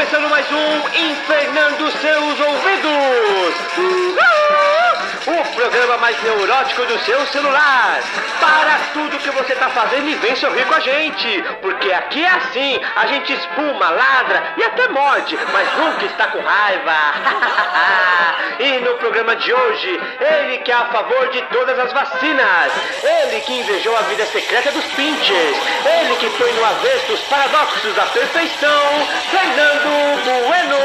começando mais um Infernando Seus Ouvidos! Programa mais neurótico do seu celular. Para tudo que você tá fazendo e vem sorrir com a gente. Porque aqui é assim, a gente espuma, ladra e até morde, mas nunca está com raiva. e no programa de hoje, ele que é a favor de todas as vacinas. Ele que invejou a vida secreta dos pinches. Ele que põe no avesso os paradoxos da perfeição. Fernando Bueno.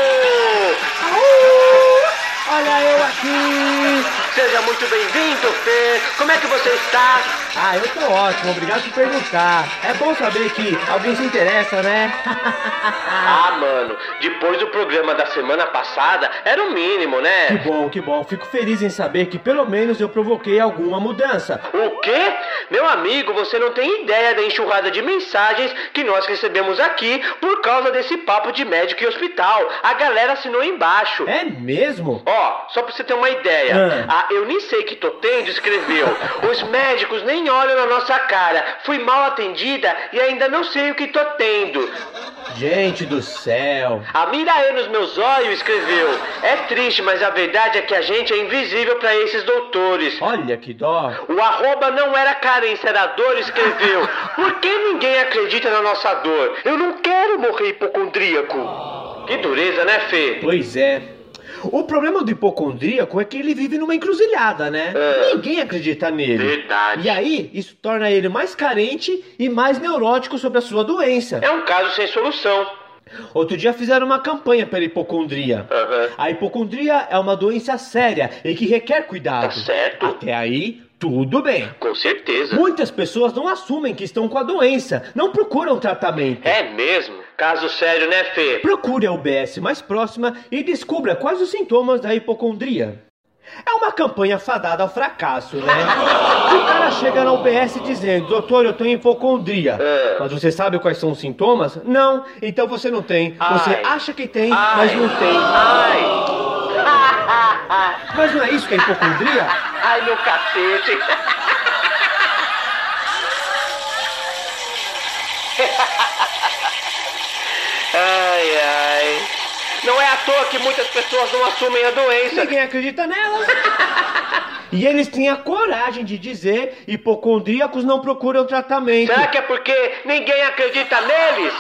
Olha eu aqui! Seja muito bem-vindo, Fê. Como é que você está? Ah, eu tô ótimo, obrigado por perguntar. É bom saber que alguém se interessa, né? Ah, mano, depois do programa da semana passada, era o mínimo, que né? bom, que bom. Fico feliz em saber que pelo menos eu provoquei alguma mudança. O quê? Meu amigo, você não tem ideia da enxurrada de mensagens que nós recebemos aqui por causa desse papo de médico e hospital. A galera assinou embaixo. É mesmo? Ó, só pra você ter uma ideia, Ah. a Eu Nem Sei Que Tô Tendo escreveu: Os médicos nem olham na nossa cara, fui mal atendida e ainda não sei o que tô tendo. Gente do céu. A Miraê nos meus olhos escreveu: É triste, mas a verdade é que a gente é invisível pra esses doutores. Olha que dó. O arroba não era carência, era dor, escreveu. Por que ninguém acredita na nossa dor? Eu não quero morrer hipocondríaco. Que dureza, né, Fê? Pois é. O problema do hipocondríaco é que ele vive numa encruzilhada, né? É. Ninguém acredita nele. Verdade. E aí, isso torna ele mais carente e mais neurótico sobre a sua doença. É um caso sem solução. Outro dia fizeram uma campanha pela hipocondria. Aham. A hipocondria é uma doença séria e que requer cuidado. Tá certo. Até aí, tudo bem. Com certeza. Muitas pessoas não assumem que estão com a doença, não procuram tratamento. É mesmo? Caso sério, né, Fê? Procure a UBS mais próxima e descubra quais os sintomas da hipocondria. É uma campanha fadada ao fracasso, né? O cara chega na UBS dizendo, doutor, eu tenho hipocondria. É. Mas você sabe quais são os sintomas? Não, então você não tem. Você Ai. acha que tem, Ai. mas não tem. Ai! Mas não é isso que é hipocondria? Ai, meu cacete! Ai, ai. Não é à toa que muitas pessoas não assumem a doença. Ninguém acredita nelas. E eles têm a coragem de dizer hipocondríacos não procuram tratamento. Será que é porque ninguém acredita neles?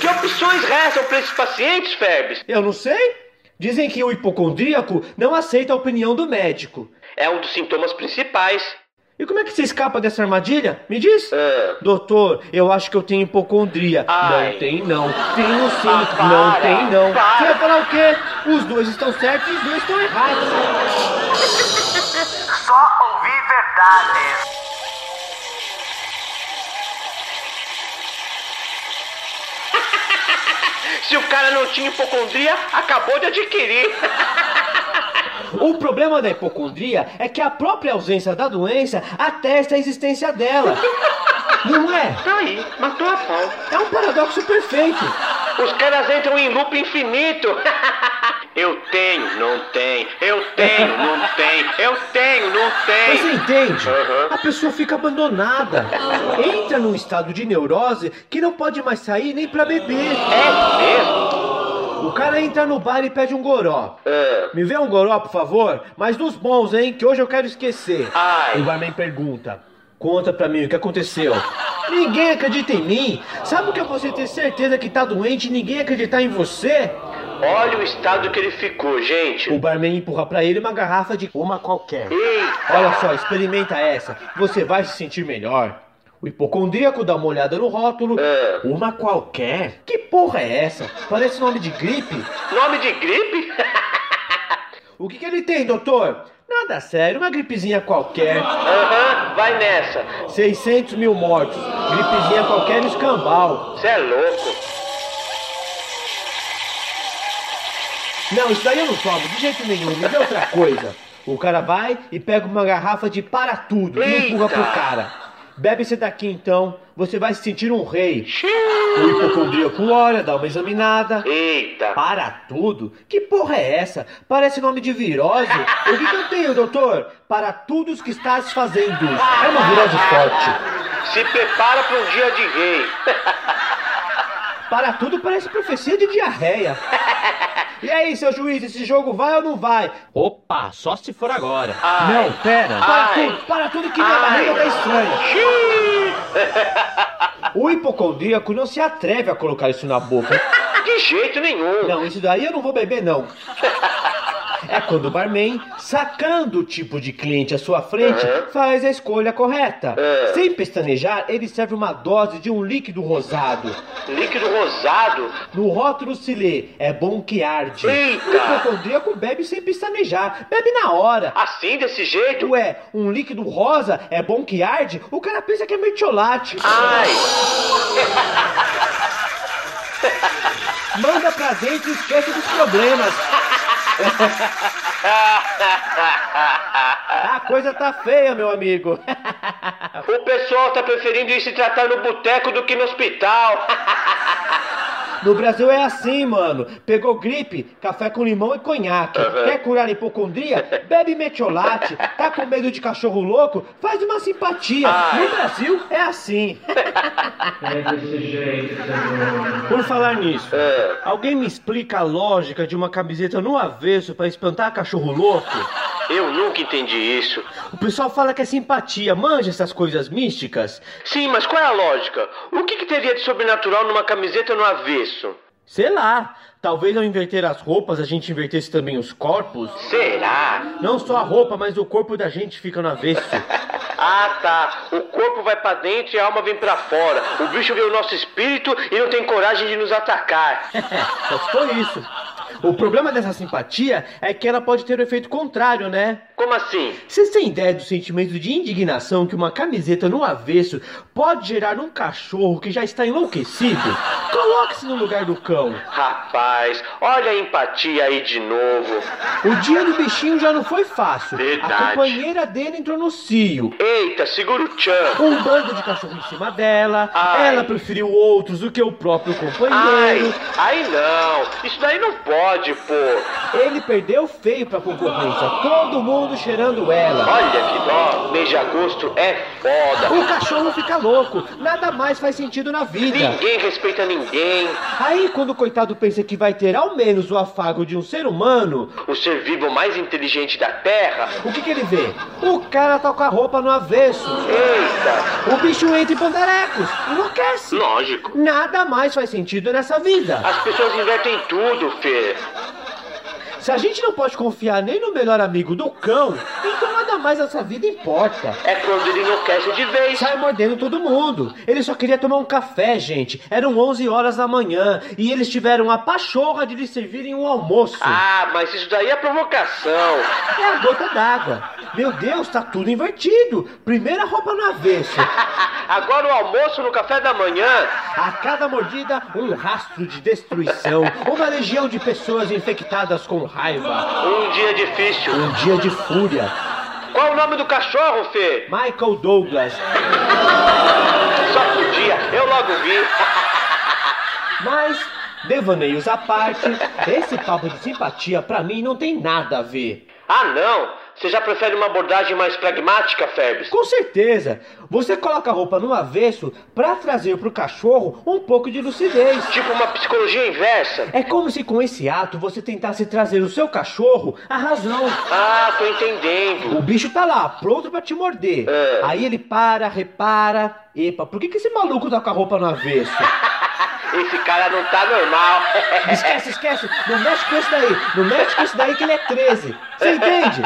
Que opções restam para esses pacientes, Ferbes? Eu não sei. Dizem que o hipocondríaco não aceita a opinião do médico. É um dos sintomas principais. E como é que você escapa dessa armadilha? Me diz. Ah. Doutor, eu acho que eu tenho hipocondria. Ai. Não tem não. Tenho sim. Ah, não tem não. para. Você vai falar o quê? Os dois estão certos e os dois estão errados. Só ouvir verdades. Se o cara não tinha hipocondria, acabou de adquirir. O problema da hipocondria é que a própria ausência da doença atesta a existência dela. Não é? Tá aí, matou a pau. É um paradoxo perfeito. Os caras entram em loop infinito. Eu tenho, não tem. Eu tenho, não tem. Eu tenho, não Mas você tem. entende? Aham. A pessoa fica abandonada. Entra num estado de neurose que não pode mais sair nem pra beber. É mesmo? O cara entra no bar e pede um goró. Ah, Me vê um goró, por favor? Mas dos bons, hein? Que hoje eu quero esquecer. Ai. O barman pergunta. Conta pra mim o que aconteceu. Ninguém acredita em mim. Sabe o que é você ter certeza que tá doente e ninguém acreditar em você? olha o estado que ele ficou, gente. O barman empurra pra ele uma garrafa de uma qualquer. Eita. Olha só, experimenta essa. Você vai se sentir melhor. O hipocondríaco dá uma olhada no rótulo. É. Uma qualquer? Que porra é essa? Parece nome de gripe. Nome de gripe? O que, que ele tem, doutor? Nada sério, uma gripezinha qualquer. Aham, vai nessa. 600 mil mortos. Gripezinha qualquer no escambau. Você é louco. Não, isso daí eu não tomo, de jeito nenhum. Me dê outra coisa. O cara vai e pega uma garrafa de para tudo e empurra Eita. pro cara. Bebe esse daqui então, você vai se sentir um rei. O hipocondríaco olha, dá uma examinada. Eita. Para tudo? Que porra é essa? Parece nome de virose. O que, que eu tenho, doutor? Para tudo que estás fazendo. É uma virose forte. Se prepara para um dia de rei. Para tudo parece profecia de diarreia. E aí, seu juiz, esse jogo vai ou não vai? Opa, só se for agora. Ai. Não, pera. Para Ai. tudo, para tudo que minha Ai. barriga tá estranha. O hipocondríaco não se atreve a colocar isso na boca. De jeito nenhum. Não, isso daí eu não vou beber, não. É quando o barman, sacando o tipo de cliente à sua frente, Uhum. faz a escolha correta. É. Sem pestanejar, ele serve uma dose de um líquido rosado. Líquido rosado. No rótulo se lê, é bom que arde. Eita! O hipocondríaco bebe sem pestanejar, bebe na hora. Assim, desse jeito? Ué, um líquido rosa é bom que arde? O cara pensa que é mertiolate. Ai. Manda pra dentro e esquece dos problemas. A coisa tá feia, meu amigo. O pessoal tá preferindo ir se tratar no boteco do que no hospital. No Brasil é assim, mano. Pegou gripe, café com limão e conhaque. Aham. Quer curar hipocondria? Bebe metiolate. Tá com medo de cachorro louco? Faz uma simpatia. Ai. No Brasil é assim. Por falar nisso, É. alguém me explica a lógica de uma camiseta no avesso pra espantar cachorro louco? Eu nunca entendi isso. O pessoal fala que é simpatia, manja essas coisas místicas. Sim, mas qual é a lógica? O que, que teria de sobrenatural numa camiseta no avesso? Sei lá, talvez ao inverter as roupas a gente invertesse também os corpos. Será? Não só a roupa, mas o corpo da gente fica no avesso. Ah, tá. O corpo vai pra dentro e a alma vem pra fora. O bicho vê o nosso espírito e não tem coragem de nos atacar. Só isso. O problema dessa simpatia é que ela pode ter o efeito contrário, né? Como assim? Vocês têm ideia do sentimento de indignação que uma camiseta no avesso pode gerar num cachorro que já está enlouquecido? Coloque-se no lugar do cão. Rapaz, olha a empatia aí de novo. O dia do bichinho já não foi fácil. Verdade. A companheira dele entrou no cio. Eita, segura o tchan. Um bando de cachorro em cima dela. Ai. Ela preferiu outros do que o próprio Ai, companheiro. aí não. Isso daí não pode, pô. Ele perdeu feio pra concorrência. Todo mundo cheirando ela. Olha que dó. Mês de agosto é foda. O cachorro fica louco. Nada mais faz sentido na vida. Ninguém respeita ninguém. Aí, quando o coitado pensa que vai ter ao menos o afago de um ser humano, O ser vivo mais inteligente da Terra. o que, que ele vê? O cara tá com a roupa no avesso. Eita, O bicho entra em pandarecos. Enlouquece. lógico. Nada mais faz sentido nessa vida. As pessoas invertem tudo, Fê. Se a gente não pode confiar nem no melhor amigo do cão, então nada mais nessa vida importa. É quando ele enlouquece de vez. Sai mordendo todo mundo. Ele só queria tomar um café, gente. Eram 11 horas da manhã e eles tiveram a pachorra de lhe servirem um almoço. Ah, mas isso daí é provocação. É a gota d'água. Meu Deus, tá tudo invertido. Primeira roupa no avesso. Agora o almoço no café da manhã. A cada mordida, um rastro de destruição. Uma legião de pessoas infectadas com raiva. Um dia difícil. Um dia de fúria. Qual o nome do cachorro, Fê? Michael Douglas. Só podia, eu logo vi. Mas, devaneios à parte, esse papo de simpatia pra mim não tem nada a ver. Ah, não. Você já prefere uma abordagem mais pragmática, Ferbes? Com certeza, você coloca a roupa no avesso pra trazer pro cachorro um pouco de lucidez. Tipo uma psicologia inversa. É como se com esse ato você tentasse trazer o seu cachorro à razão. Ah, tô entendendo. O bicho tá lá, pronto pra te morder. É. Aí ele para, repara. Epa, por que, que esse maluco tá com a roupa no avesso? Esse cara não tá normal. Esquece, esquece. Não mexe com esse daí. Não mexe com esse daí que ele é 13. Você entende?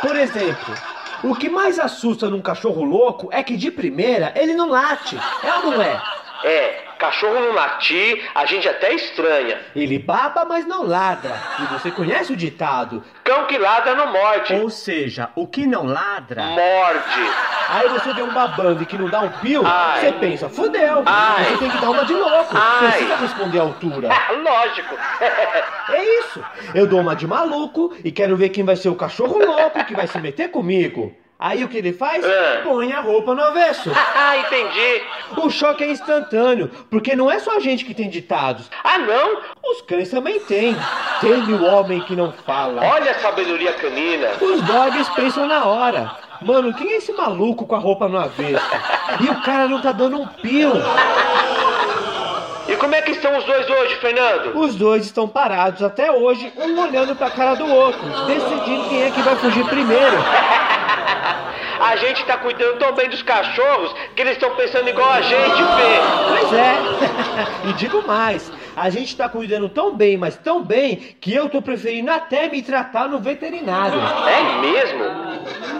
Por exemplo, o que mais assusta num cachorro louco é que de primeira ele não late. É ou não é? É, cachorro não latir, a gente até estranha. Ele baba, mas não ladra. E você conhece o ditado? Cão que ladra não morde. Ou seja, o que não ladra. Morde. Aí você vê um babando e que não dá um pio, Ai. você pensa, fudeu. Ai. Você tem que dar uma de louco. Ai. Precisa responder à altura. Lógico. É isso. Eu dou uma de maluco e quero ver quem vai ser o cachorro louco que vai se meter comigo. Aí o que ele faz? É. Põe a roupa no avesso. Ah, entendi. O choque é instantâneo, porque não é só a gente que tem ditados. Ah, não? Os cães também têm. Teme o homem que não fala. Olha a sabedoria canina. Os dogs pensam na hora. Mano, quem é esse maluco com a roupa no avesso? E o cara não tá dando um pio. E como é que estão os dois hoje, Fernando? Os dois estão parados até hoje, um olhando pra cara do outro, decidindo quem é que vai fugir primeiro. A gente tá cuidando tão bem dos cachorros que eles estão pensando igual a gente, Fê. Pois é. e digo mais, a gente tá cuidando tão bem, mas tão bem, que eu tô preferindo até me tratar no veterinário. É mesmo?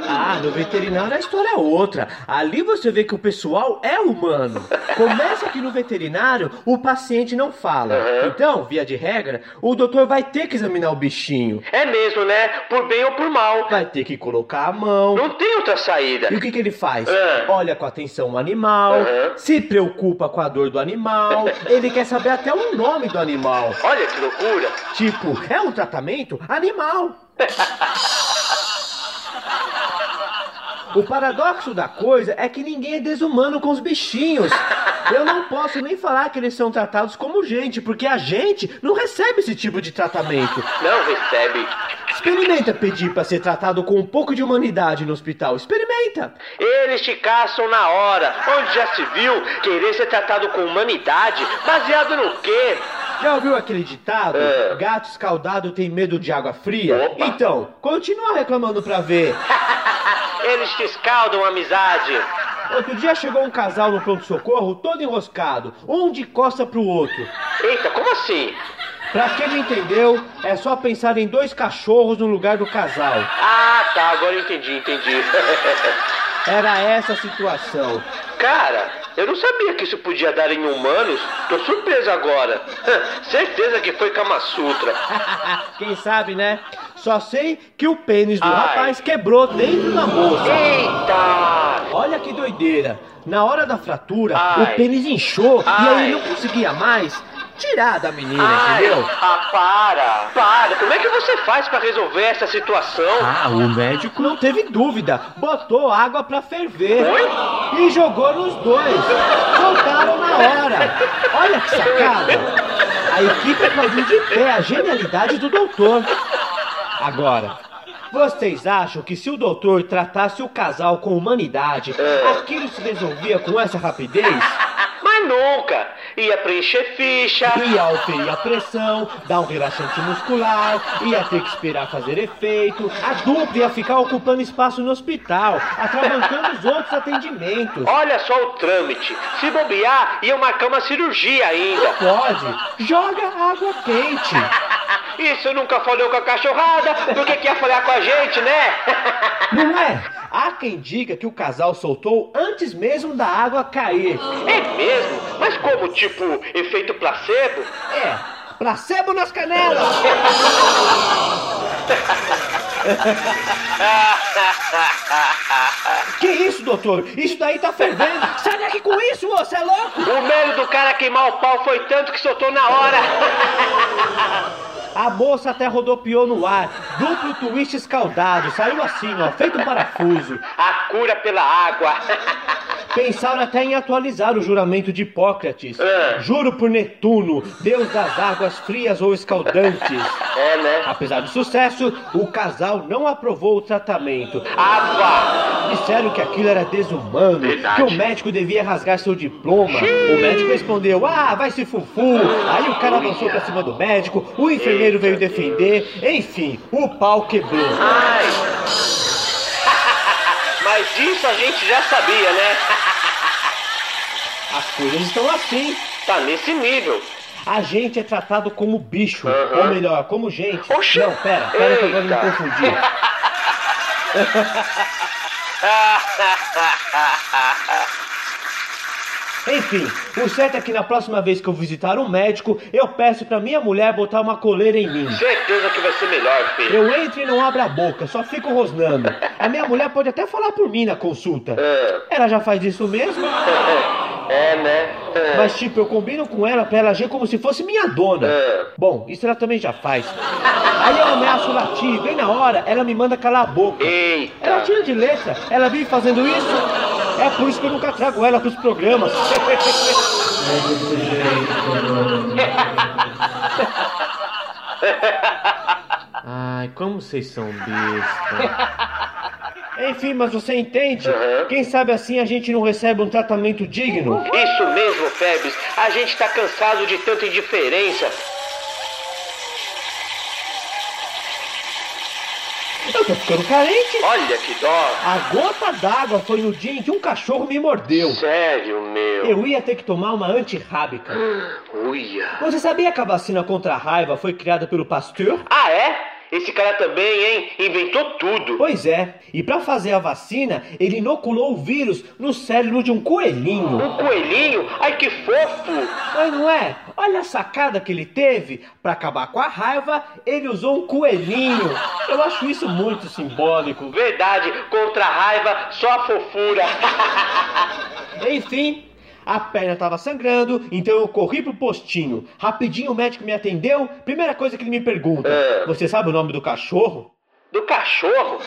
Ah, no veterinário a história é outra. Ali você vê que o pessoal é humano. Começa que no veterinário o paciente não fala. Uhum. Então, via de regra, o doutor vai ter que examinar o bichinho. É mesmo, né? Por bem ou por mal. Vai ter que colocar a mão. Não tem outra saída. E o que, que ele faz? É. Olha com atenção o animal, Uhum. se preocupa com a dor do animal, ele quer saber até o nome do animal. Olha que loucura. Tipo, é um tratamento animal. O paradoxo da coisa é que ninguém é desumano com os bichinhos. Eu não posso nem falar que eles são tratados como gente, porque a gente não recebe esse tipo de tratamento. Não recebe. Experimenta pedir para ser tratado com um pouco de humanidade no hospital. Experimenta. Eles te caçam na hora. Onde já se viu querer ser tratado com humanidade? Baseado no quê? Já ouviu aquele ditado? É. Gato escaldado tem medo de água fria? Opa. Então, continua reclamando pra ver. Eles te escaldam amizade. Outro dia chegou um casal no pronto-socorro todo enroscado, um de costa pro outro. Eita, como assim? Pra quem não entendeu, é só pensar em dois cachorros no lugar do casal. Ah, tá, agora eu entendi, entendi. Era essa a situação. Cara, eu não sabia que isso podia dar em humanos. Tô surpreso agora. Certeza que foi Kama Sutra. Quem sabe, né? Só sei que o pênis do Ai. rapaz quebrou dentro da moça. Eita! Olha que doideira. Na hora da fratura, Ai. o pênis inchou e Ai. aí não conseguia mais tirar da menina, Ai, entendeu? ah, para! Para! Como é que você faz pra resolver essa situação? Ah, o médico não teve dúvida. Botou água pra ferver. Oi? E jogou nos dois. Soltaram na hora. Olha que sacada. A equipe aplaudiu de pé a genialidade do doutor. Agora, vocês acham que se o doutor tratasse o casal com humanidade, É. aquilo se resolvia com essa rapidez? Mas nunca! Ia preencher ficha. Ia auferir a pressão, dar um relaxante muscular, ia ter que esperar fazer efeito, a dupla ia ficar ocupando espaço no hospital, atravancando os outros atendimentos. Olha só o trâmite. Se bobear, ia marcar uma cirurgia ainda. Pode, joga água quente. Isso nunca falou com a cachorrada, por que, que ia falar com a gente, né? Não é? Há quem diga que o casal soltou antes mesmo da água cair. É mesmo? Mas como, tipo, efeito placebo? É, placebo nas canelas. Que isso, doutor? Isso daí tá fervendo. Sai daqui com isso, você é louco? O medo do cara queimar o pau foi tanto que soltou na hora. A moça até rodopiou no ar, duplo twist escaldado, saiu assim, ó, feito um parafuso. A cura pela água. Pensaram até em atualizar o juramento de Hipócrates. É. Juro por Netuno, deus das águas frias ou escaldantes. É, né? Apesar do sucesso, o casal não aprovou o tratamento. Água. Disseram que aquilo era desumano, Verdade. que o médico devia rasgar seu diploma. O médico respondeu: Ah, vai se fufu. Aí o cara avançou pra cima do médico, o enfermeiro veio defender. Enfim, o pau quebrou. Ai. Mas isso a gente já sabia, né? As coisas estão assim. Tá nesse nível. A gente é tratado como bicho, ou melhor, como gente. Oxi. Não, pera, pera que agora eu me Eita. Enfim, o certo é que na próxima vez que eu visitar um médico, eu peço pra minha mulher botar uma coleira em mim. Certeza que vai ser melhor, filho. Eu entro e não abro a boca, só fico rosnando. A minha mulher pode até falar por mim na consulta. É. Ela já faz isso mesmo? É, né? É. Mas tipo, eu combino com ela pra ela agir como se fosse minha dona. É. Bom, isso ela também já faz. Aí eu ameaço latir, bem na hora, ela me manda calar a boca. Eita. Ela tira de letra, ela vive fazendo isso. É por isso que eu nunca trago ela pros programas. Ai, como vocês são besta. Enfim, mas você entende? Uhum. Quem sabe assim a gente não recebe um tratamento digno? Isso mesmo, Febres. A gente tá cansado de tanta indiferença. Eu tô ficando carente. Olha que dó. A gota d'água foi no dia em que um cachorro me mordeu. Sério, meu. Eu ia ter que tomar uma antirrábica. Uia. Você sabia que a vacina contra a raiva foi criada pelo Pasteur? Ah, é? Esse cara também, hein? Inventou tudo. Pois é, e para fazer a vacina, ele inoculou o vírus no cérebro de um coelhinho. Um coelhinho? Ai, que fofo. Mas não é? Olha a sacada que ele teve. Para acabar com a raiva, ele usou um coelhinho. Eu acho isso muito simbólico. Verdade, contra a raiva, só a fofura. Enfim, a perna estava sangrando, então eu corri pro postinho. Rapidinho o médico me atendeu. Primeira coisa que ele me pergunta: É. Você sabe o nome do cachorro? Do cachorro?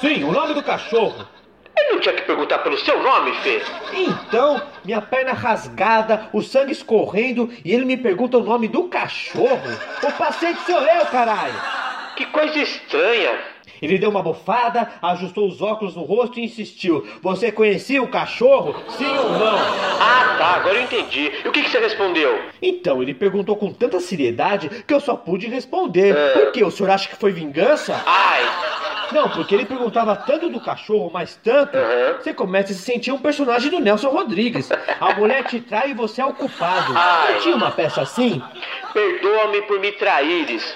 Sim, o nome do cachorro. Eu não tinha que perguntar pelo seu nome, Fê. Então, minha perna rasgada, o sangue escorrendo e ele me pergunta o nome do cachorro. O paciente sou eu, caralho. Que coisa estranha. Ele deu uma bufada, ajustou os óculos no rosto e insistiu: Você conhecia o cachorro? Sim ou não? Ah, tá, agora eu entendi. E o que, que você respondeu? Então, ele perguntou com tanta seriedade que eu só pude responder. É. Por quê? O senhor acha que foi vingança? Ai, Não, porque ele perguntava tanto do cachorro, mas tanto, Uhum. você começa a se sentir um personagem do Nelson Rodrigues. A mulher te trai e você é o culpado. Ai. Não tinha uma peça assim? perdoa-me por me traíres.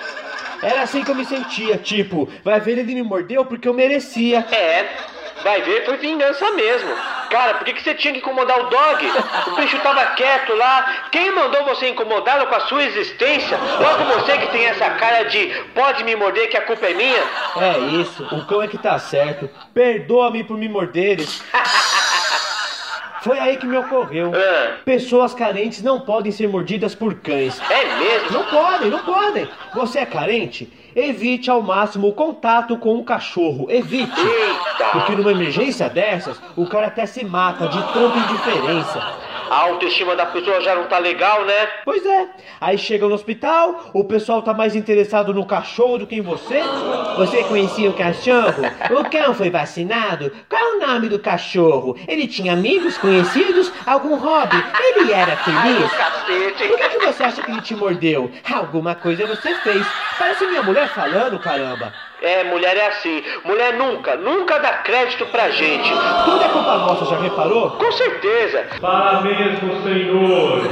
Era assim que eu me sentia, tipo, vai ver ele me mordeu porque eu merecia. É, vai ver, foi vingança mesmo. Cara, por que, que você tinha que incomodar o dog? O bicho tava quieto lá. Quem mandou você incomodá-lo com a sua existência? Logo você que tem essa cara de pode me morder que a culpa é minha. É isso, o cão é que tá certo. Perdoa-me por me morderes. Foi aí que me ocorreu. Ah, Pessoas carentes não podem ser mordidas por cães. é mesmo? Não podem, não podem. Você é carente? Evite ao máximo o contato com o cachorro. Evite. Porque Eita! numa emergência dessas, o cara até se mata de tanta indiferença. A autoestima da pessoa já não tá legal, né? Pois é. Aí chega no hospital, o pessoal tá mais interessado no cachorro do que em você. Você conhecia o cachorro? O cão foi vacinado? Qual é o nome do cachorro? Ele tinha amigos, conhecidos, algum hobby? Ele era feliz? Por que, que você acha que ele te mordeu? Alguma coisa você fez. Parece minha mulher falando, caramba. É, mulher é assim. Mulher nunca, nunca dá crédito pra gente. Tudo é culpa nossa, já reparou? Com certeza. Para mesmo, Senhor.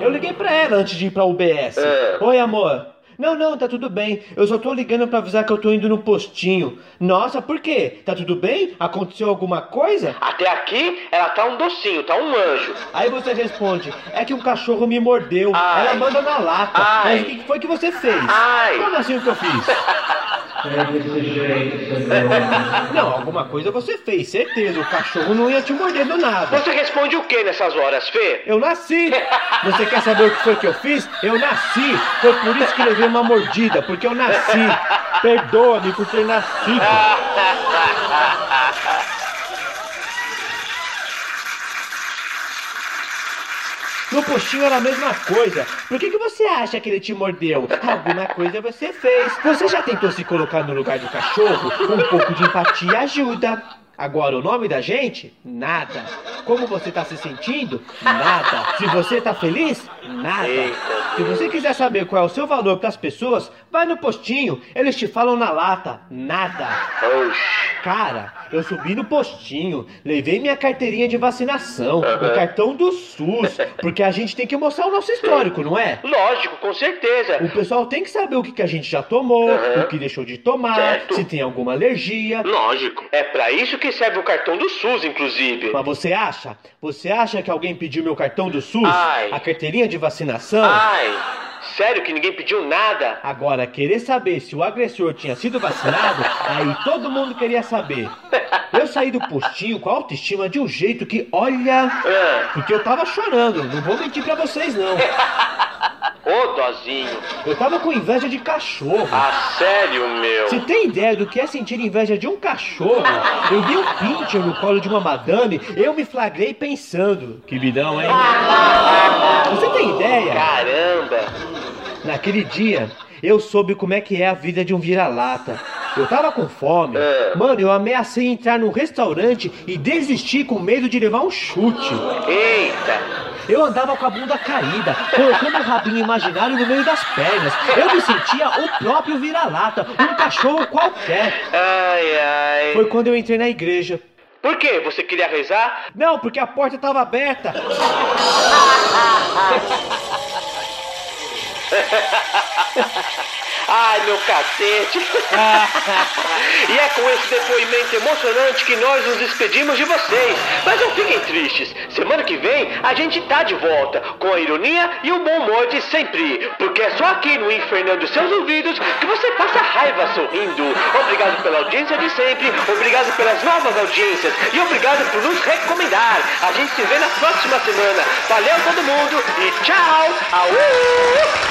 Eu liguei pra ela antes de ir pra UBS. É. Oi, amor. Não, não, tá tudo bem. Eu só tô ligando pra avisar que eu tô indo no postinho. Nossa, por quê? Tá tudo bem? Aconteceu alguma coisa? Até aqui, ela tá um docinho, tá um anjo. Aí você responde: É que um cachorro me mordeu. Ai. Ela manda na lata. Ai. Mas o que foi que você fez? Ai. Como assim o que eu fiz? É desse jeito, Senhor. Não, alguma coisa você fez, certeza. O cachorro não ia te morder do nada. Você responde o que nessas horas, Fê? Eu nasci! Você quer saber o que foi que eu fiz? Eu nasci! Foi por isso que levei uma mordida, porque eu nasci! Perdoa-me por ter nascido! No postinho era a mesma coisa. Por que, que você acha que ele te mordeu? Alguma coisa você fez. Você já tentou se colocar no lugar do cachorro? Um pouco de empatia ajuda. Agora, o nome da gente? Nada. Como você tá se sentindo? Nada. Se você tá feliz? Nada. Se você quiser saber qual é o seu valor para as pessoas, vai no postinho. Eles te falam na lata. Nada. Oxi. Cara, eu subi no postinho, levei minha carteirinha de vacinação, o cartão do SUS, porque a gente tem que mostrar o nosso histórico, não é? Lógico, com certeza. O pessoal tem que saber o que, que a gente já tomou, Uhum. o que deixou de tomar, Certo. se tem alguma alergia. Lógico. É pra isso que serve o cartão do SUS, inclusive. Mas você acha? Você acha que alguém pediu meu cartão do SUS? Ai. A carteirinha de vacinação? Ai, sério que ninguém pediu nada? Agora, querer saber se o agressor tinha sido vacinado, aí todo mundo queria saber. Eu saí do postinho com a autoestima de um jeito que, olha, Ah, porque eu tava chorando, não vou mentir pra vocês não. Ô, dozinho. Eu tava com inveja de cachorro. Ah, sério, meu. Você tem ideia do que é sentir inveja de um cachorro? Eu vi um pincher no colo de uma madame, eu me flagrei pensando. Que vidão, hein? Você tem ideia? Caramba. Naquele dia, eu soube como é que é a vida de um vira-lata. Eu tava com fome. É. Mano, eu ameacei entrar num restaurante e desisti com medo de levar um chute. Eita! Eu andava com a bunda caída, colocando o rabinho imaginário no meio das pernas. Eu me sentia o próprio vira-lata, um cachorro qualquer. Ai, ai. Foi quando eu entrei na igreja. Por quê? Você queria rezar? Não, porque a porta estava aberta. Ai, meu cacete! e é com esse depoimento emocionante que nós nos despedimos de vocês. Mas não fiquem tristes. Semana que vem a gente tá de volta com a ironia e o bom humor de sempre. Porque é só aqui no Infernando Seus Ouvidos que você passa raiva sorrindo. Obrigado pela audiência de sempre. Obrigado pelas novas audiências. E obrigado por nos recomendar. A gente se vê na próxima semana. Valeu todo mundo e tchau! Aú!